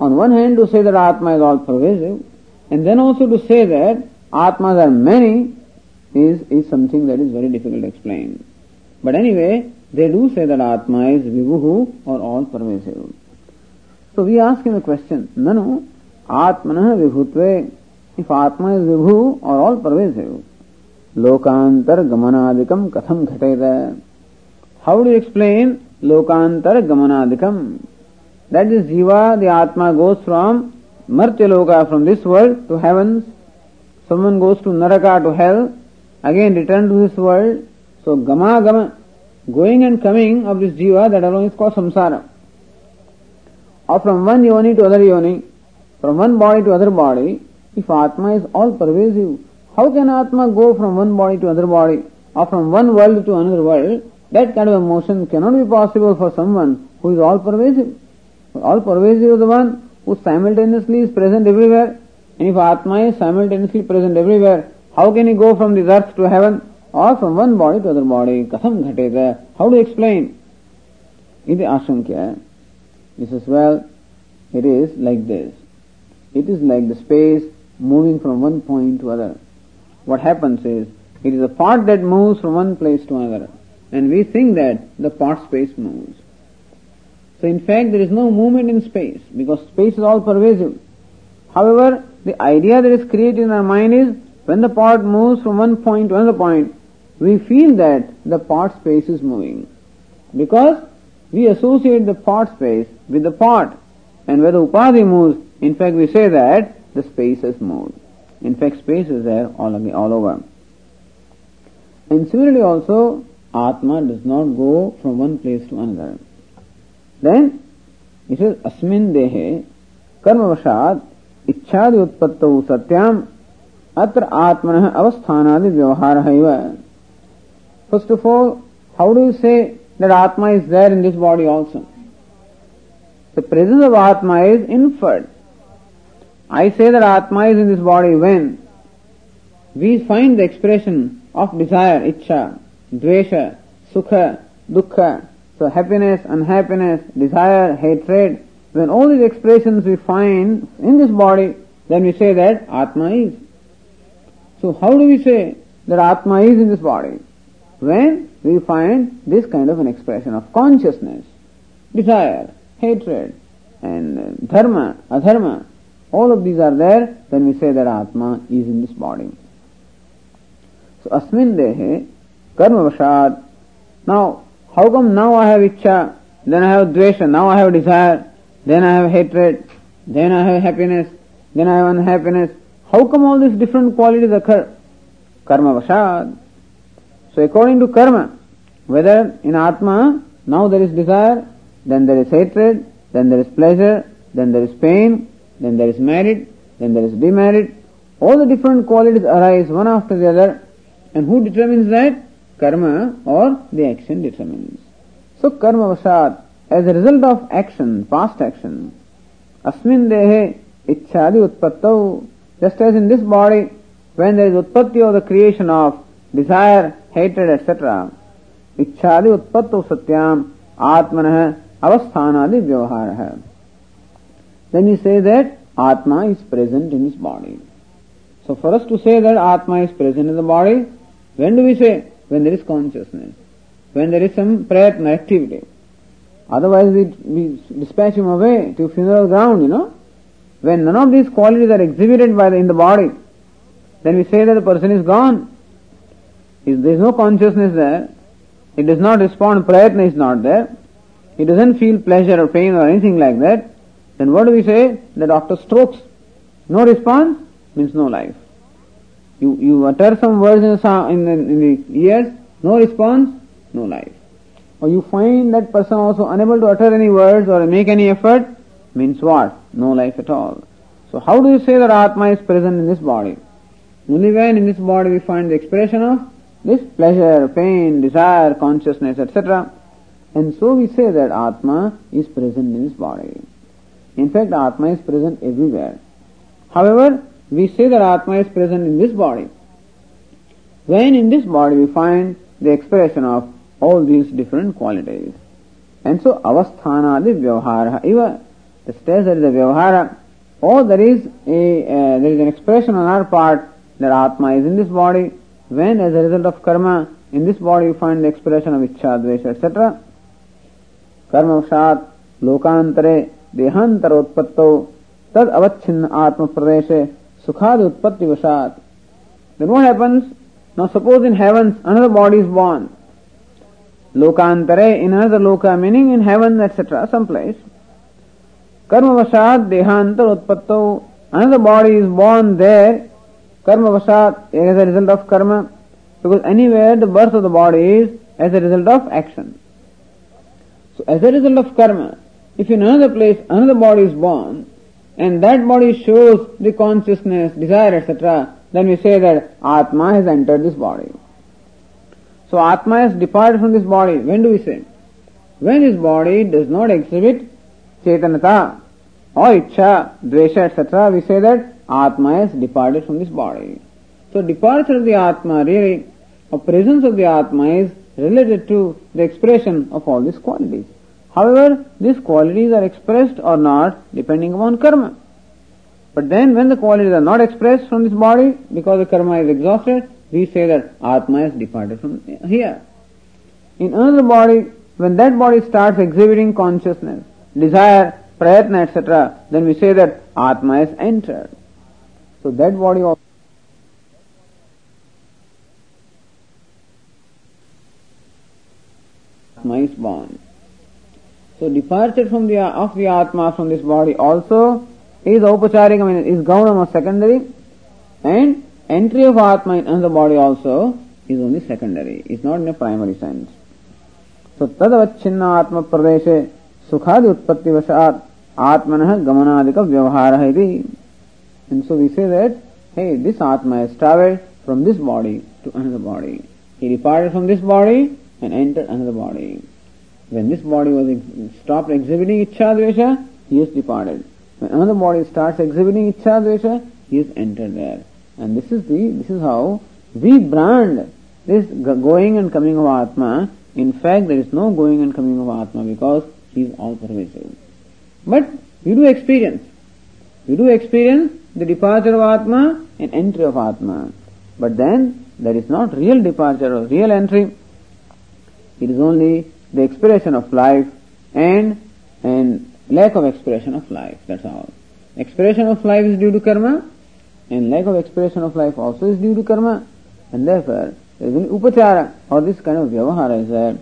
On one hand to say that Atma is all pervasive, and then also to say that Atmas are many is, is something that is very difficult to explain. But anyway, they do say that Atma is Vibhuhu or all pervasive. So we ask him a question, Nanu, Atmanah Vibhutve, if Atma is Vibhu or all pervasive, Lokantar Gamanadikam Katham Ghateda. How do you explain Lokantar Gamanadikam? That is Jiva, the Atma goes from Martyaloka, from this world to heavens. Someone goes to Naraka, to hell, again return to this world. So Gama Gama, going and coming of this jiva, that alone is called samsara. Or from one yoni to other yoni, from one body to other body, if Atma is all pervasive, How can Atma go from one body to another body or from one world to another world? That kind of a motion cannot be possible for someone who is all pervasive. All pervasive is the one who simultaneously is present everywhere. And if Atma is simultaneously present everywhere, how can he go from this earth to heaven or from one body to other body? Katham ghateta? How do you explain? Iti ashankya. He says, well, it is like this. It is like the space moving from one point to other. What happens is, it is a part that moves from one place to another. And we think that the part space moves. So in fact there is no movement in space because space is all pervasive. However, the idea that is created in our mind is when the part moves from one point to another point, we feel that the part space is moving. Because we associate the part space with the part. And where the upadhi moves, in fact we say that the space is moved. In fact, space is there all, all over. And similarly also, Atma does not go from one place to another. Then, it says, Asmin Dehe, Karmavashad, Ichchadi Utpattau Satyam, Atra Atmanah Avasthanadi Vyavahara First of all, how do you say that Atma is there in this body also? The presence of Atma is inferred. I say that Atma is in this body when we find the expression of desire, icha, dvesha, sukha, dukkha, so happiness, unhappiness, desire, hatred, when all these expressions we find in this body, then we say that Atma is. So how do we say that Atma is in this body? When we find this kind of an expression of consciousness, desire, hatred, and uh, dharma, adharma, all of these are there, then we say that Atma is in this body. So asmin dehe karma vashad. Now, how come now I have icha, then I have dvesha, now I have desire, then I have hatred, then I have happiness, then I have unhappiness. How come all these different qualities occur? Karma vashad. So according to karma, whether in Atma, now there is desire, then there is hatred, then there is pleasure, then there is pain, then there is merit, then there is demerit. All the different qualities arise one after the other. And who determines that? karma or the action determines. So karma vasat, as a result of action, past action, asmin dehe ichchadi utpattau, just as in this body, when there is utpatti of the creation of desire, hatred, etc., ichchadi utpattau satyam atmanah avasthanadi vyavahara. Then we say that Atma is present in his body. So for us to say that Atma is present in the body, when do we say? when there is consciousness, when there is some prayatna activity. Otherwise we, we dispatch him away to funeral ground, you know. When none of these qualities are exhibited by the, in the body, then we say that the person is gone. If there is no consciousness there, he does not respond, prayatna is not there, he doesn't feel pleasure or pain or anything like that, then what do we say? The doctor strokes. No response means no life. You, you utter some words in the, in, the, in the ears, no response, no life. Or you find that person also unable to utter any words or make any effort, means what? No life at all. So how do you say that Atma is present in this body? Only when in this body we find the expression of this pleasure, pain, desire, consciousness, etc. And so we say that Atma is present in this body. In fact, Atma is present everywhere. However, we say that Atma is present in this body. When in this body we find the expression of all these different qualities. And so avasthanadi vyavahara eva, the stage there is a vyavahara, or there is a, uh, there is an expression on our part that Atma is in this body, when as a result of karma, in this body you find the expression of ichcha, dvesha, etc. Karma vashat, देहांतरोत्पत्तो, तद अवच्छिन्न आत्म प्रदेश सुखाद उत्पत्ति वशात। Then what happens now suppose in heavens another body is born लोकांतरे in another लोक meaning in heaven etcetera some place कर्मवशात देहांतर उत्पत्तो another body is born there कर्मवशात as a result of कर्म because any anywhere the birth of the body is as a result of action so as a result of कर्म if in another place another body is born, and that body shows the consciousness, desire, etc., then we say that Atma has entered this body. So Atma has departed from this body. When do we say? When his body does not exhibit Chetanata or Icha, Dvesha, etc., we say that Atma has departed from this body. So departure of the Atma really, or presence of the Atma is related to the expression of all these qualities. However, these qualities are expressed or not depending upon karma. But then when the qualities are not expressed from this body because the karma is exhausted, we say that Atma has departed from here. In another body, when that body starts exhibiting consciousness, desire, prayatna, etc., then we say that Atma has entered. So that body also Atma is born. So departure from the of the Atma from this body also is aupacharik, I mean is gaunam or secondary and entry of Atma in another body also is only secondary, is not in a primary sense. So तदवच्छिन्न आत्म प्रदेशे सुखादि उत्पत्ति वशात आत्मन गमनादिक व्यवहार है And so we say that, hey, this Atma has traveled from this body to another body. He departed from this body and entered another body. When this body was ex- stopped exhibiting Ichcha he has departed. When another body starts exhibiting Ichcha he has entered there. And this is the, this is how we brand this going and coming of Atma. In fact, there is no going and coming of Atma because he is all pervasive. But you do experience. You do experience the departure of Atma and entry of Atma. But then there is not real departure or real entry. It is only the expression of life and and lack of expression of life. That's all. Expression of life is due to karma, and lack of expression of life also is due to karma, and therefore there is an upachara or this kind of vyavahara is there.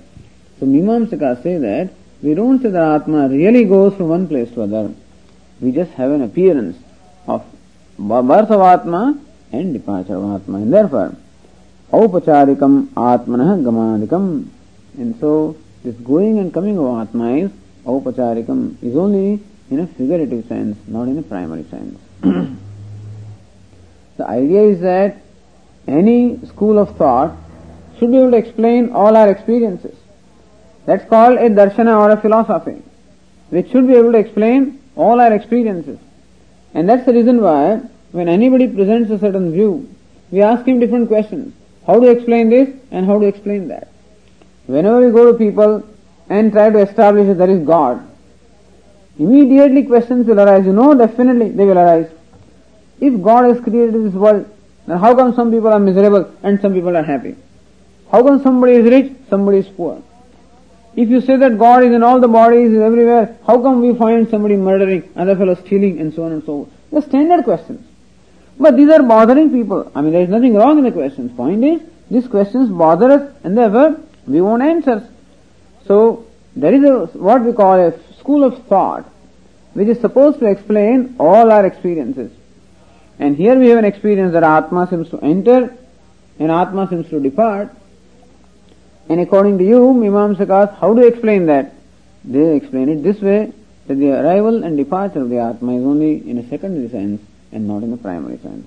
So Mimamsaka say that we don't say that Atma really goes from one place to other. We just have an appearance of birth of Atma and departure of Atma, and therefore औपचारिकम आत्मन गमादिकम and so this going and coming of Atma is Aupacharikam is only in a figurative sense, not in a primary sense. the idea is that any school of thought should be able to explain all our experiences. That's called a darshana or a philosophy, which should be able to explain all our experiences. And that's the reason why when anybody presents a certain view, we ask him different questions. How to explain this and how to explain that. Whenever we go to people and try to establish that there is God, immediately questions will arise. You know, definitely they will arise. If God has created this world, then how come some people are miserable and some people are happy? How come somebody is rich, somebody is poor? If you say that God is in all the bodies, is everywhere, how come we find somebody murdering, other fellow stealing, and so on and so forth? The standard questions. But these are bothering people. I mean, there is nothing wrong in the questions. Point is, these questions bother us, and therefore we want answers. So there is a, what we call a school of thought which is supposed to explain all our experiences. And here we have an experience that Atma seems to enter and Atma seems to depart. And according to you, Imam Mimamsakas, how do you explain that? They explain it this way, that the arrival and departure of the Atma is only in a secondary sense and not in a primary sense.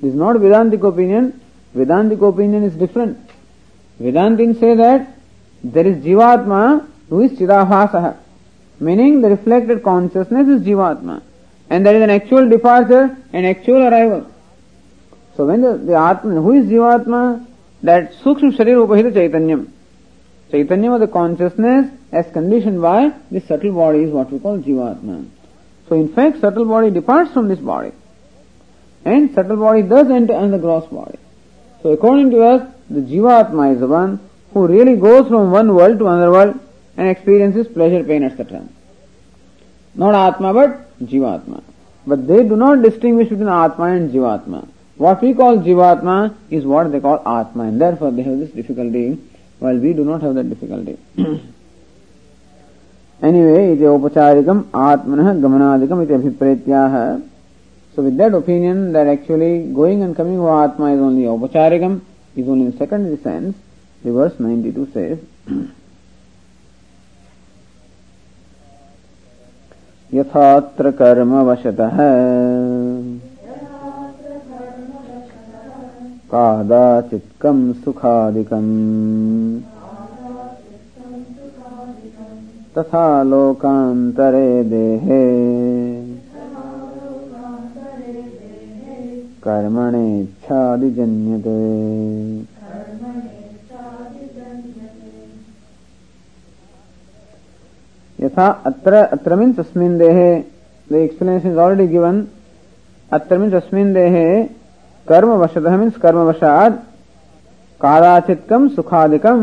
This is not Vedantic opinion. Vedantic opinion is different. Vedantins say that there is Jivatma who is Chidabhasaha, meaning the reflected consciousness is Jivatma, and there is an actual departure and actual arrival. So when the, the Atma, who is Jivatma? That Sukshma Sharir Upahita Chaitanyam. Chaitanya of the consciousness as conditioned by the subtle body is what we call Jivatma. So in fact, subtle body departs from this body. And subtle body does enter in the gross body. So according to us, the Jivatma is the one who really goes from one world to another world and experiences pleasure, pain, etc. Not Atma but Jivatma. But they do not distinguish between Atma and Jivatma. What we call Jivatma is what they call Atma and therefore they have this difficulty while we do not have that difficulty. anyway, iti upacharikam atmanah gamanadikam iti abhipretyah. So with that opinion that actually going and coming of Atma is only upacharikam, only in secondary sense, the verse 92 says, यथात्र कर्म वशतः कादाचित्कम् सुखादिकम् तथा लोकान्तरे देहे कर्मणे कर्मणेच्छादिजन्यते यथा अत्र अत्र means अस्मिन् देहे the explanation is already given अत्र मीन्स् अस्मिन् देहे कर्मवशतः मीन्स् कर्मवशात् कादाचित्कं सुखादिकं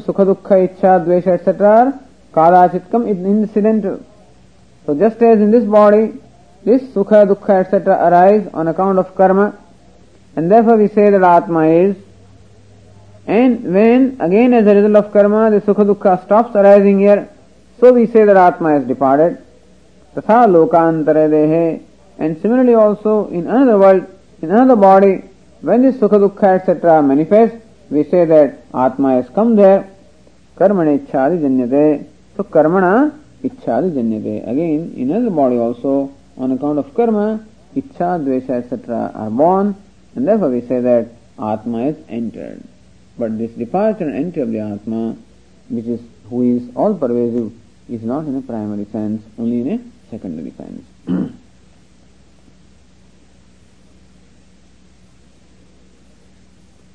सुख दुख इच्छा, द्वेष etcetera are in incident so just as in this body this sukha dukkha etc arise on account of karma and therefore we say that atma is And when again as a result of karma the sukha dukkha stops arising here, so we say that Atma has departed. Tatha lokantare dehe. And similarly also in another world, in another body, when this sukha dukkha etc. manifests, we say that Atma has come there. Karmana ichchadi janyate. So karmana ichchadi janyate. Again, in another body also, on account of karma, ichcha, dvesha etc. are born, and therefore we say that Atma is entered. But this departure and entry of the Atma, which is who is all pervasive, is not in a primary sense, only in a secondary sense.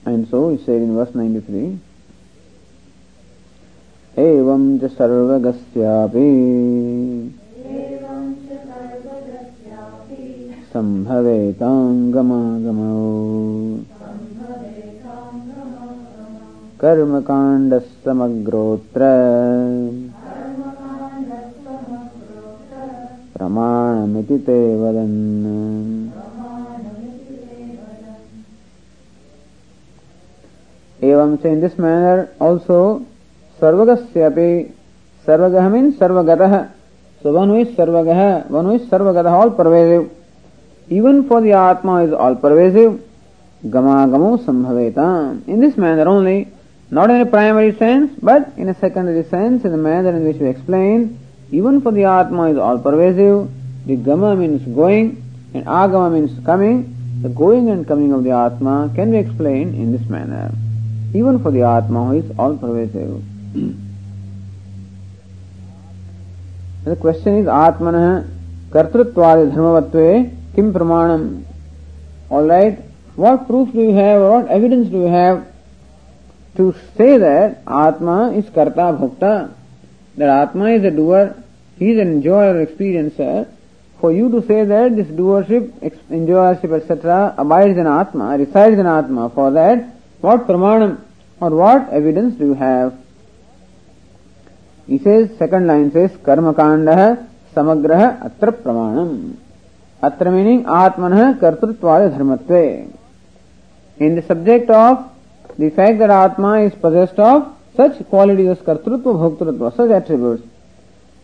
and so he said in verse 93, एवं च सर्वगस्यापि सम्भवेताङ्गमागमो। कर्मकाण्डस्तमग्रोत्र। प्रमाणमिति ते वदन्। एवं say in this manner also सर्वगस्य अपि सर्वगः means सर्वगतः। So one हुई सर्वगः, one हुई सर्वगतः all pervasive even for the atma is all pervasive gamagamo sambhavetam in this manner only Not in a primary sense, but in a secondary sense, in the manner in which we explained, even for the Atma is all pervasive, the Gama means going, and Agama means coming. The going and coming of the Atma can be explained in this manner. Even for the Atma who is all pervasive. the question is Atmanah Kartrutwadi Dharmavatve Kim Pramanam? Alright, what proof do you have or what evidence do you have to say that Atma is Karta Bhokta, that Atma is a doer, he is an enjoyer, experiencer, for you to say that this doership, enjoyership, etc., abides in Atma, resides in Atma, for that, what pramanam or what evidence do you have? He says, second line says, karma kanda samagraha atra pramanam. Atra meaning atmanah kartruttvaya dharmatve. In the subject of the fact that Atma is possessed of such qualities as Kartrutva, Bhoktrutva, such attributes.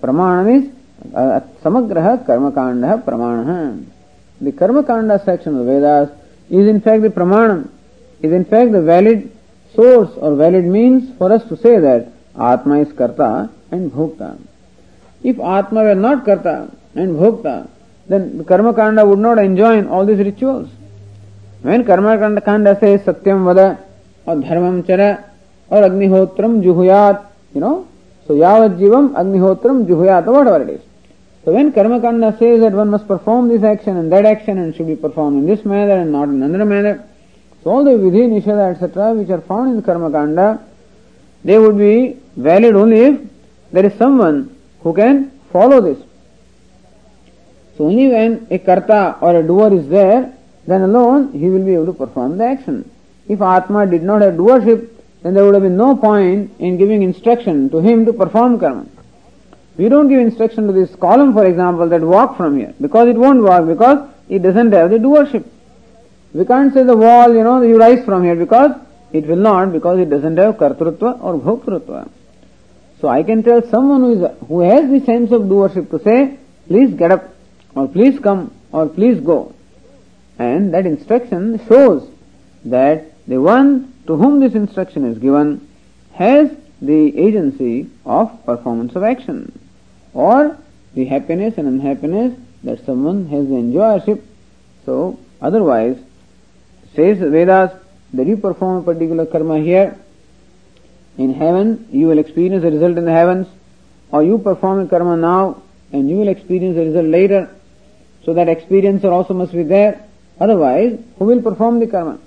Pramana is uh, Samagraha Karmakanda Pramana. The Karmakanda section of the Vedas is in fact the Pramanam, is in fact the valid source or valid means for us to say that Atma is Karta and Bhokta. If Atma were not Karta and Bhokta, then karma kanda would not enjoin all these rituals. When karma kanda says satyam vada or dharmam chara or agnihotram juhuyat, you know, so yavat jivam agnihotram juhuyat or whatever it is. So when karma kanda says that one must perform this action and that action and should be performed in this manner and not in another manner, so all the vidhi, nishada etc. which are found in karma kanda, they would be valid only if there is someone who can follow this so only when a karta or a doer is there then alone he will be able to perform the action If Atma did not have doership, then there would have been no point in giving instruction to him to perform karma. We don't give instruction to this column, for example, that walk from here, because it won't walk, because it doesn't have the doership. We can't say the wall, you know, you rise from here, because it will not, because it doesn't have kartrutva or bhoktrutva. So I can tell someone who, is, who has the sense of doership to say, please get up, or please come, or please go. And that instruction shows that the one to whom this instruction is given has the agency of performance of action or the happiness and unhappiness that someone has the enjoyership. So otherwise, says Vedas that you perform a particular karma here, in heaven you will experience the result in the heavens, or you perform a karma now and you will experience the result later. So that experiencer also must be there. Otherwise, who will perform the karma?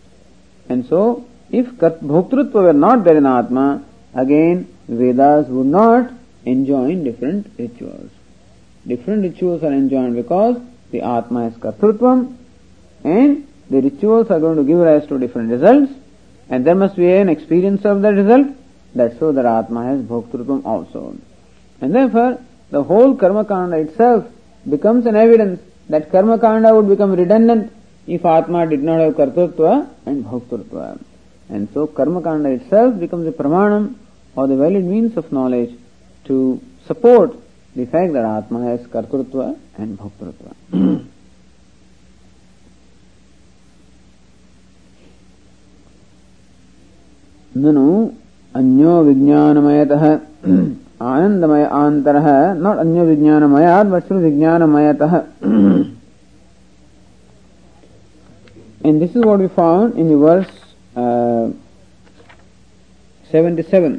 And so, if bhoktrutva were not there in Atma, again Vedas would not enjoin different rituals. Different rituals are enjoined because the Atma is Kartrutvam and the rituals are going to give rise to different results and there must be an experience of the result. That's so that Atma has Bhoktrutvam also. And therefore, the whole Karma Kanda itself becomes an evidence that Karma Kanda would become redundant if Atma did not have Kartrutva and Bhoktrutva. And so Karma Kanda itself becomes a pramanam or the valid means of knowledge to support the fact that Atma has Kartrutva and Bhoktrutva. ननु अन्यो विज्ञानमयतः आनंदमय आंतर not अन्य विज्ञानमयाद वस्तु विज्ञानमयत। And this is what we found in verse 77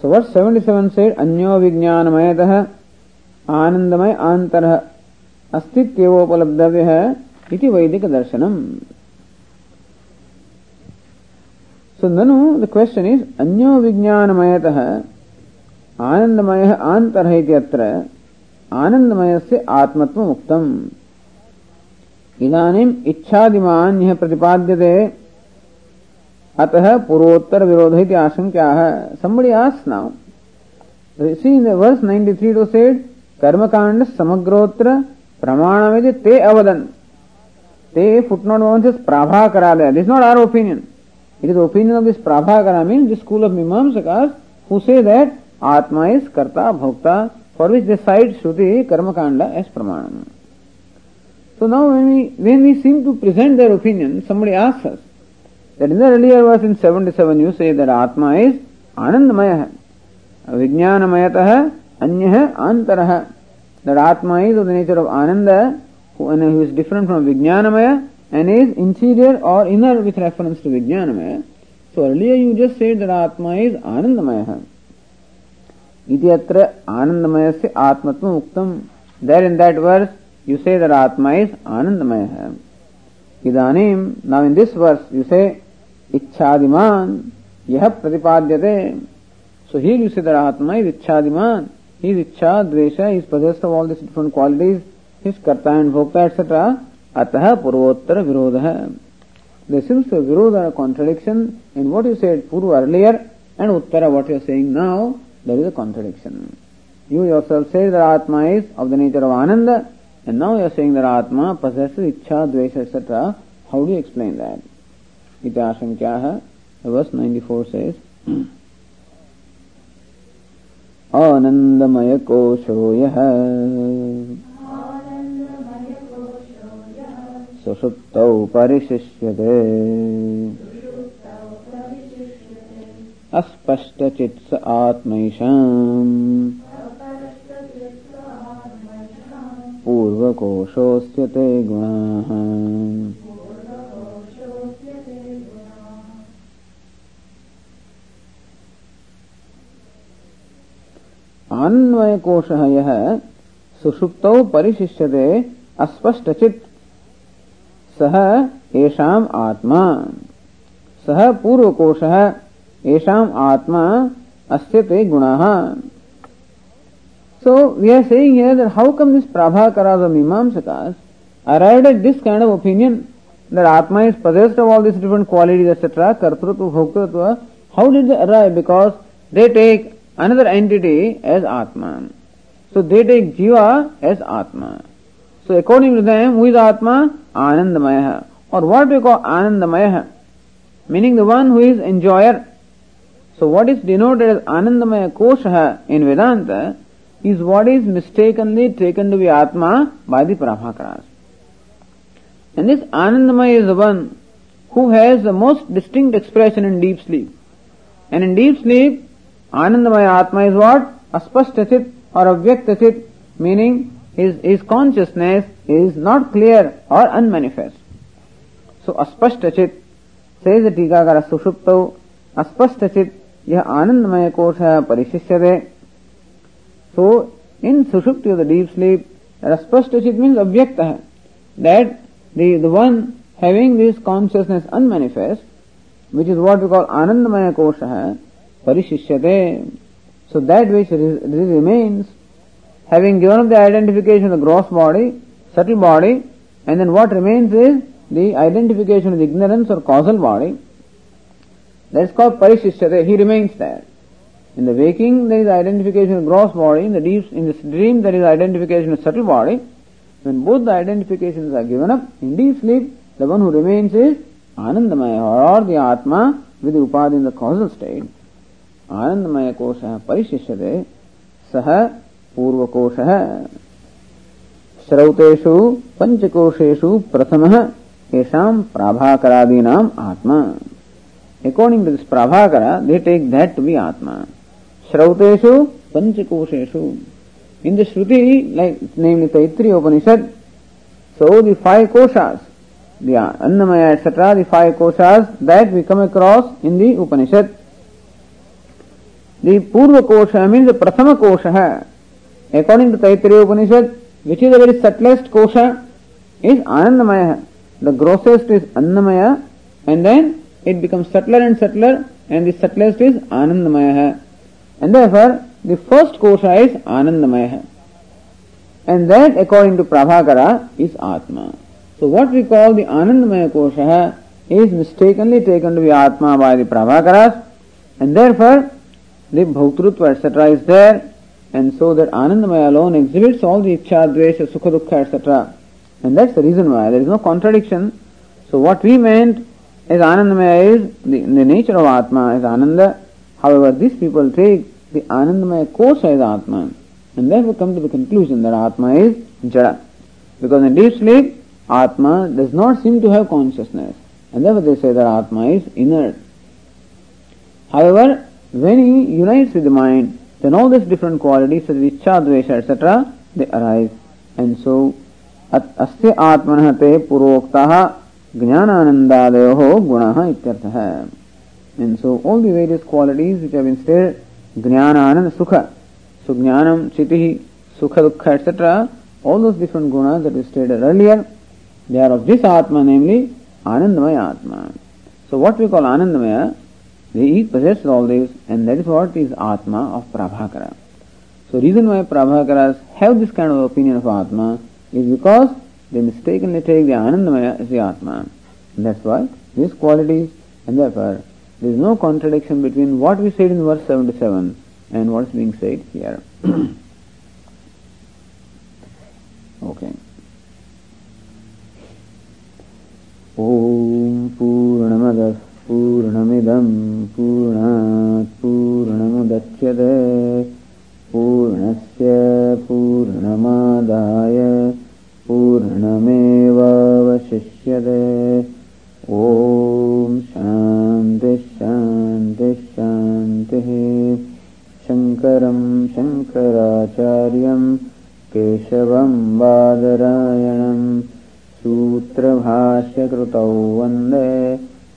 so verse 77 said अन्य विज्ञानमयत आनंदमय आंतर अस्तित्व उपलब्धव्य है इति वैदिक दर्शनम So then the question is, Anyo Vijnanamayataha Anandamaya Antarhaiti आनंदमयस्य आत्मत्वम् उक्तम् इदानीम् इच्छादिमान् यः प्रतिपाद्यते अतः पूर्वोत्तरविरोधः इति आशङ्क्याः somebody as now see in the verse ninety three two said कर्मकाण्डसमग्रोऽत्र प्रमाणमिति ते अवदन् ते फुट्नोट् भवन्ति प्राभाकरादय this not are opinion It is the opinion of this Prabhakara, means the school of Mimamsakas, who say that Atma is Karta, Bhokta, for which they cite Shruti, Karma Kanda as Pramanam. So now when we, when we seem to present their opinion, somebody asks us, that in the earlier verse in 77 you say that Atma is Anandamaya, Vijnanamayatah, Anyah, Antarah, that Atma is of the nature of Ananda, who, and who is different from Vijnanamaya, and is interior or inner with reference to Vijnanamaya. So earlier you just said that Atma is Anandamaya. इति अत्र आनंदमय say आत्मत्व उक्तम there in that verse you say that आत्मा is आनंदमय है इदानीम now in this verse you say इच्छादिमान यह प्रतिपाद्यते so here you say that आत्मा इज़ इच्छादिमान his icha dvesha is possessed of all these different qualities his karta and bhokta etc अतः पूर्वोत्तर विरोध है। विरोध or contradiction in what you said पूर्व earlier and Uttar what you say now there is a contradiction you yourself said आत्मा is of the nature of Anand and now your say आत्मा possess इच्छा द्वेश etcetera how do explain that इतिहास क्या है? Verse ninety four से आनंदमय कोशो यह सुषुप्तौ परिशिष्यते। अस्पष्टचित्स आत्मैषाम्। पूर्वकोशोऽस्य ते गुणाः। अन्वयकोशः यः सुषुप्तौ परिशिष्यते अस्पष्टचित् सह एशाम आत्मा। सह पूर्व कोश एशाम आत्मा अस्त गुण। So we are saying here that how come this Prabhakara of the मीमांसकास arrived at this kind of opinion that आत्मा is possessed of all this different qualities etcetera कर्तृत्व भोक्तृत्व how did they arrive because they take another entity as आत्मा so they take जीवा as आत्मा so according to them who is आत्मा आनंदमय है और वॉट वी कॉल आनंदमय है meaning the one who is enjoyer so what is denoted as आनंदमय कोश है in Vedanta is what is mistakenly taken to be आत्मा बाय द प्रभाकरास एंड दिस आनंदमय is one who has the most distinct expression in deep sleep and in deep sleep आनंदमय आत्मा is what अस्पष्ट स्थित और अव्यक्त स्थित meaning his, his consciousness is not clear or unmanifest. So aspashta chit says the Tikakara sushuptau aspashta chit यह आनंदमय कोश है परिशिष्य सो इन सुषुप्ति द डीप स्लीप स्पष्ट चित मीन्स अव्यक्त है that the one having this consciousness unmanifest which is what we call आनंदमय कोश है परिशिष्यते so that which remains having given up the identification of the gross body, subtle body, and then what remains is the identification of the ignorance or causal body. That is called parishishyate. He remains there. In the waking, there is identification of gross body. In the deep, in the dream, there is identification of subtle body. When both the identifications are given up, in deep sleep, the one who remains is Anandamaya or the Atma with the Upadhi in the causal state. Anandamaya kosha parishishyate. Saha पूर्वकोशः श्रौतेषु पञ्चकोशेषु प्रथमः येषां प्राभाकरादीनाम् आत्मा According to this Prabhakara, they take that to be Atma. Shrauteshu Panchakosheshu. In the Shruti, like namely Taittiriya Upanishad, so the five koshas, the Annamaya etc., the five koshas that we come across in the Upanishad. The Purva Kosha means the Prathama Kosha. According to Taittiriya Upanishad, which is the very subtlest kosha, is Anandamaya. The grossest is Annamaya, and then it becomes subtler and subtler, and the subtlest is Anandamaya. And therefore, the first kosha is Anandamaya. And that, according to Prabhakara, is Atma. So what we call the Anandamaya kosha is mistakenly taken to be Atma by the Prabhakaras, and therefore the Bhautrutva etc. is there, and so that Anandamaya alone exhibits all the Ichcha, Dvesha, Sukha, Dukkha, etc. And that's the reason why. There is no contradiction. So what we meant as Anandamaya is the, the nature of Atma is Ananda. However, these people take the Anandamaya kosha as Atma and therefore come to the conclusion that Atma is Jada. Because in deep sleep, Atma does not seem to have consciousness and therefore they say that Atma is inert. However, when he unites with the mind, then all these different qualities such as Ichcha, Dvesha, etc., they arise. And so, अस्य आत्मनः ते पुरोक्तः ज्ञानानन्दादयोः गुणः इत्यर्थः And so all the various qualities which have been stated, Jnana, Sukha, so Jnanam, Chitihi, Sukha, Dukkha, etc., all those different gunas that we stated earlier, they are of this Atma, namely Anandamaya Atma. So what we call Anandamaya He possesses all this and that is what is Atma of Prabhakara. So reason why Prabhakaras have this kind of opinion of Atma is because they mistakenly take the Anandamaya as the Atma. And that's why these qualities and therefore there is no contradiction between what we said in verse 77 and what is being said here. okay. ॐ पूर्णमदः पूर्णमिदं पूर्णात् पूर्णमुदच्यते। पूर्णस्य पूर्णमादाय पूर्णमेवावशिष्यते। ॐ शान्तिः। शङ्करं शङ्कराचार्यं केशवं बादरायणं सूत्रभाष्यकृतौ वन्दे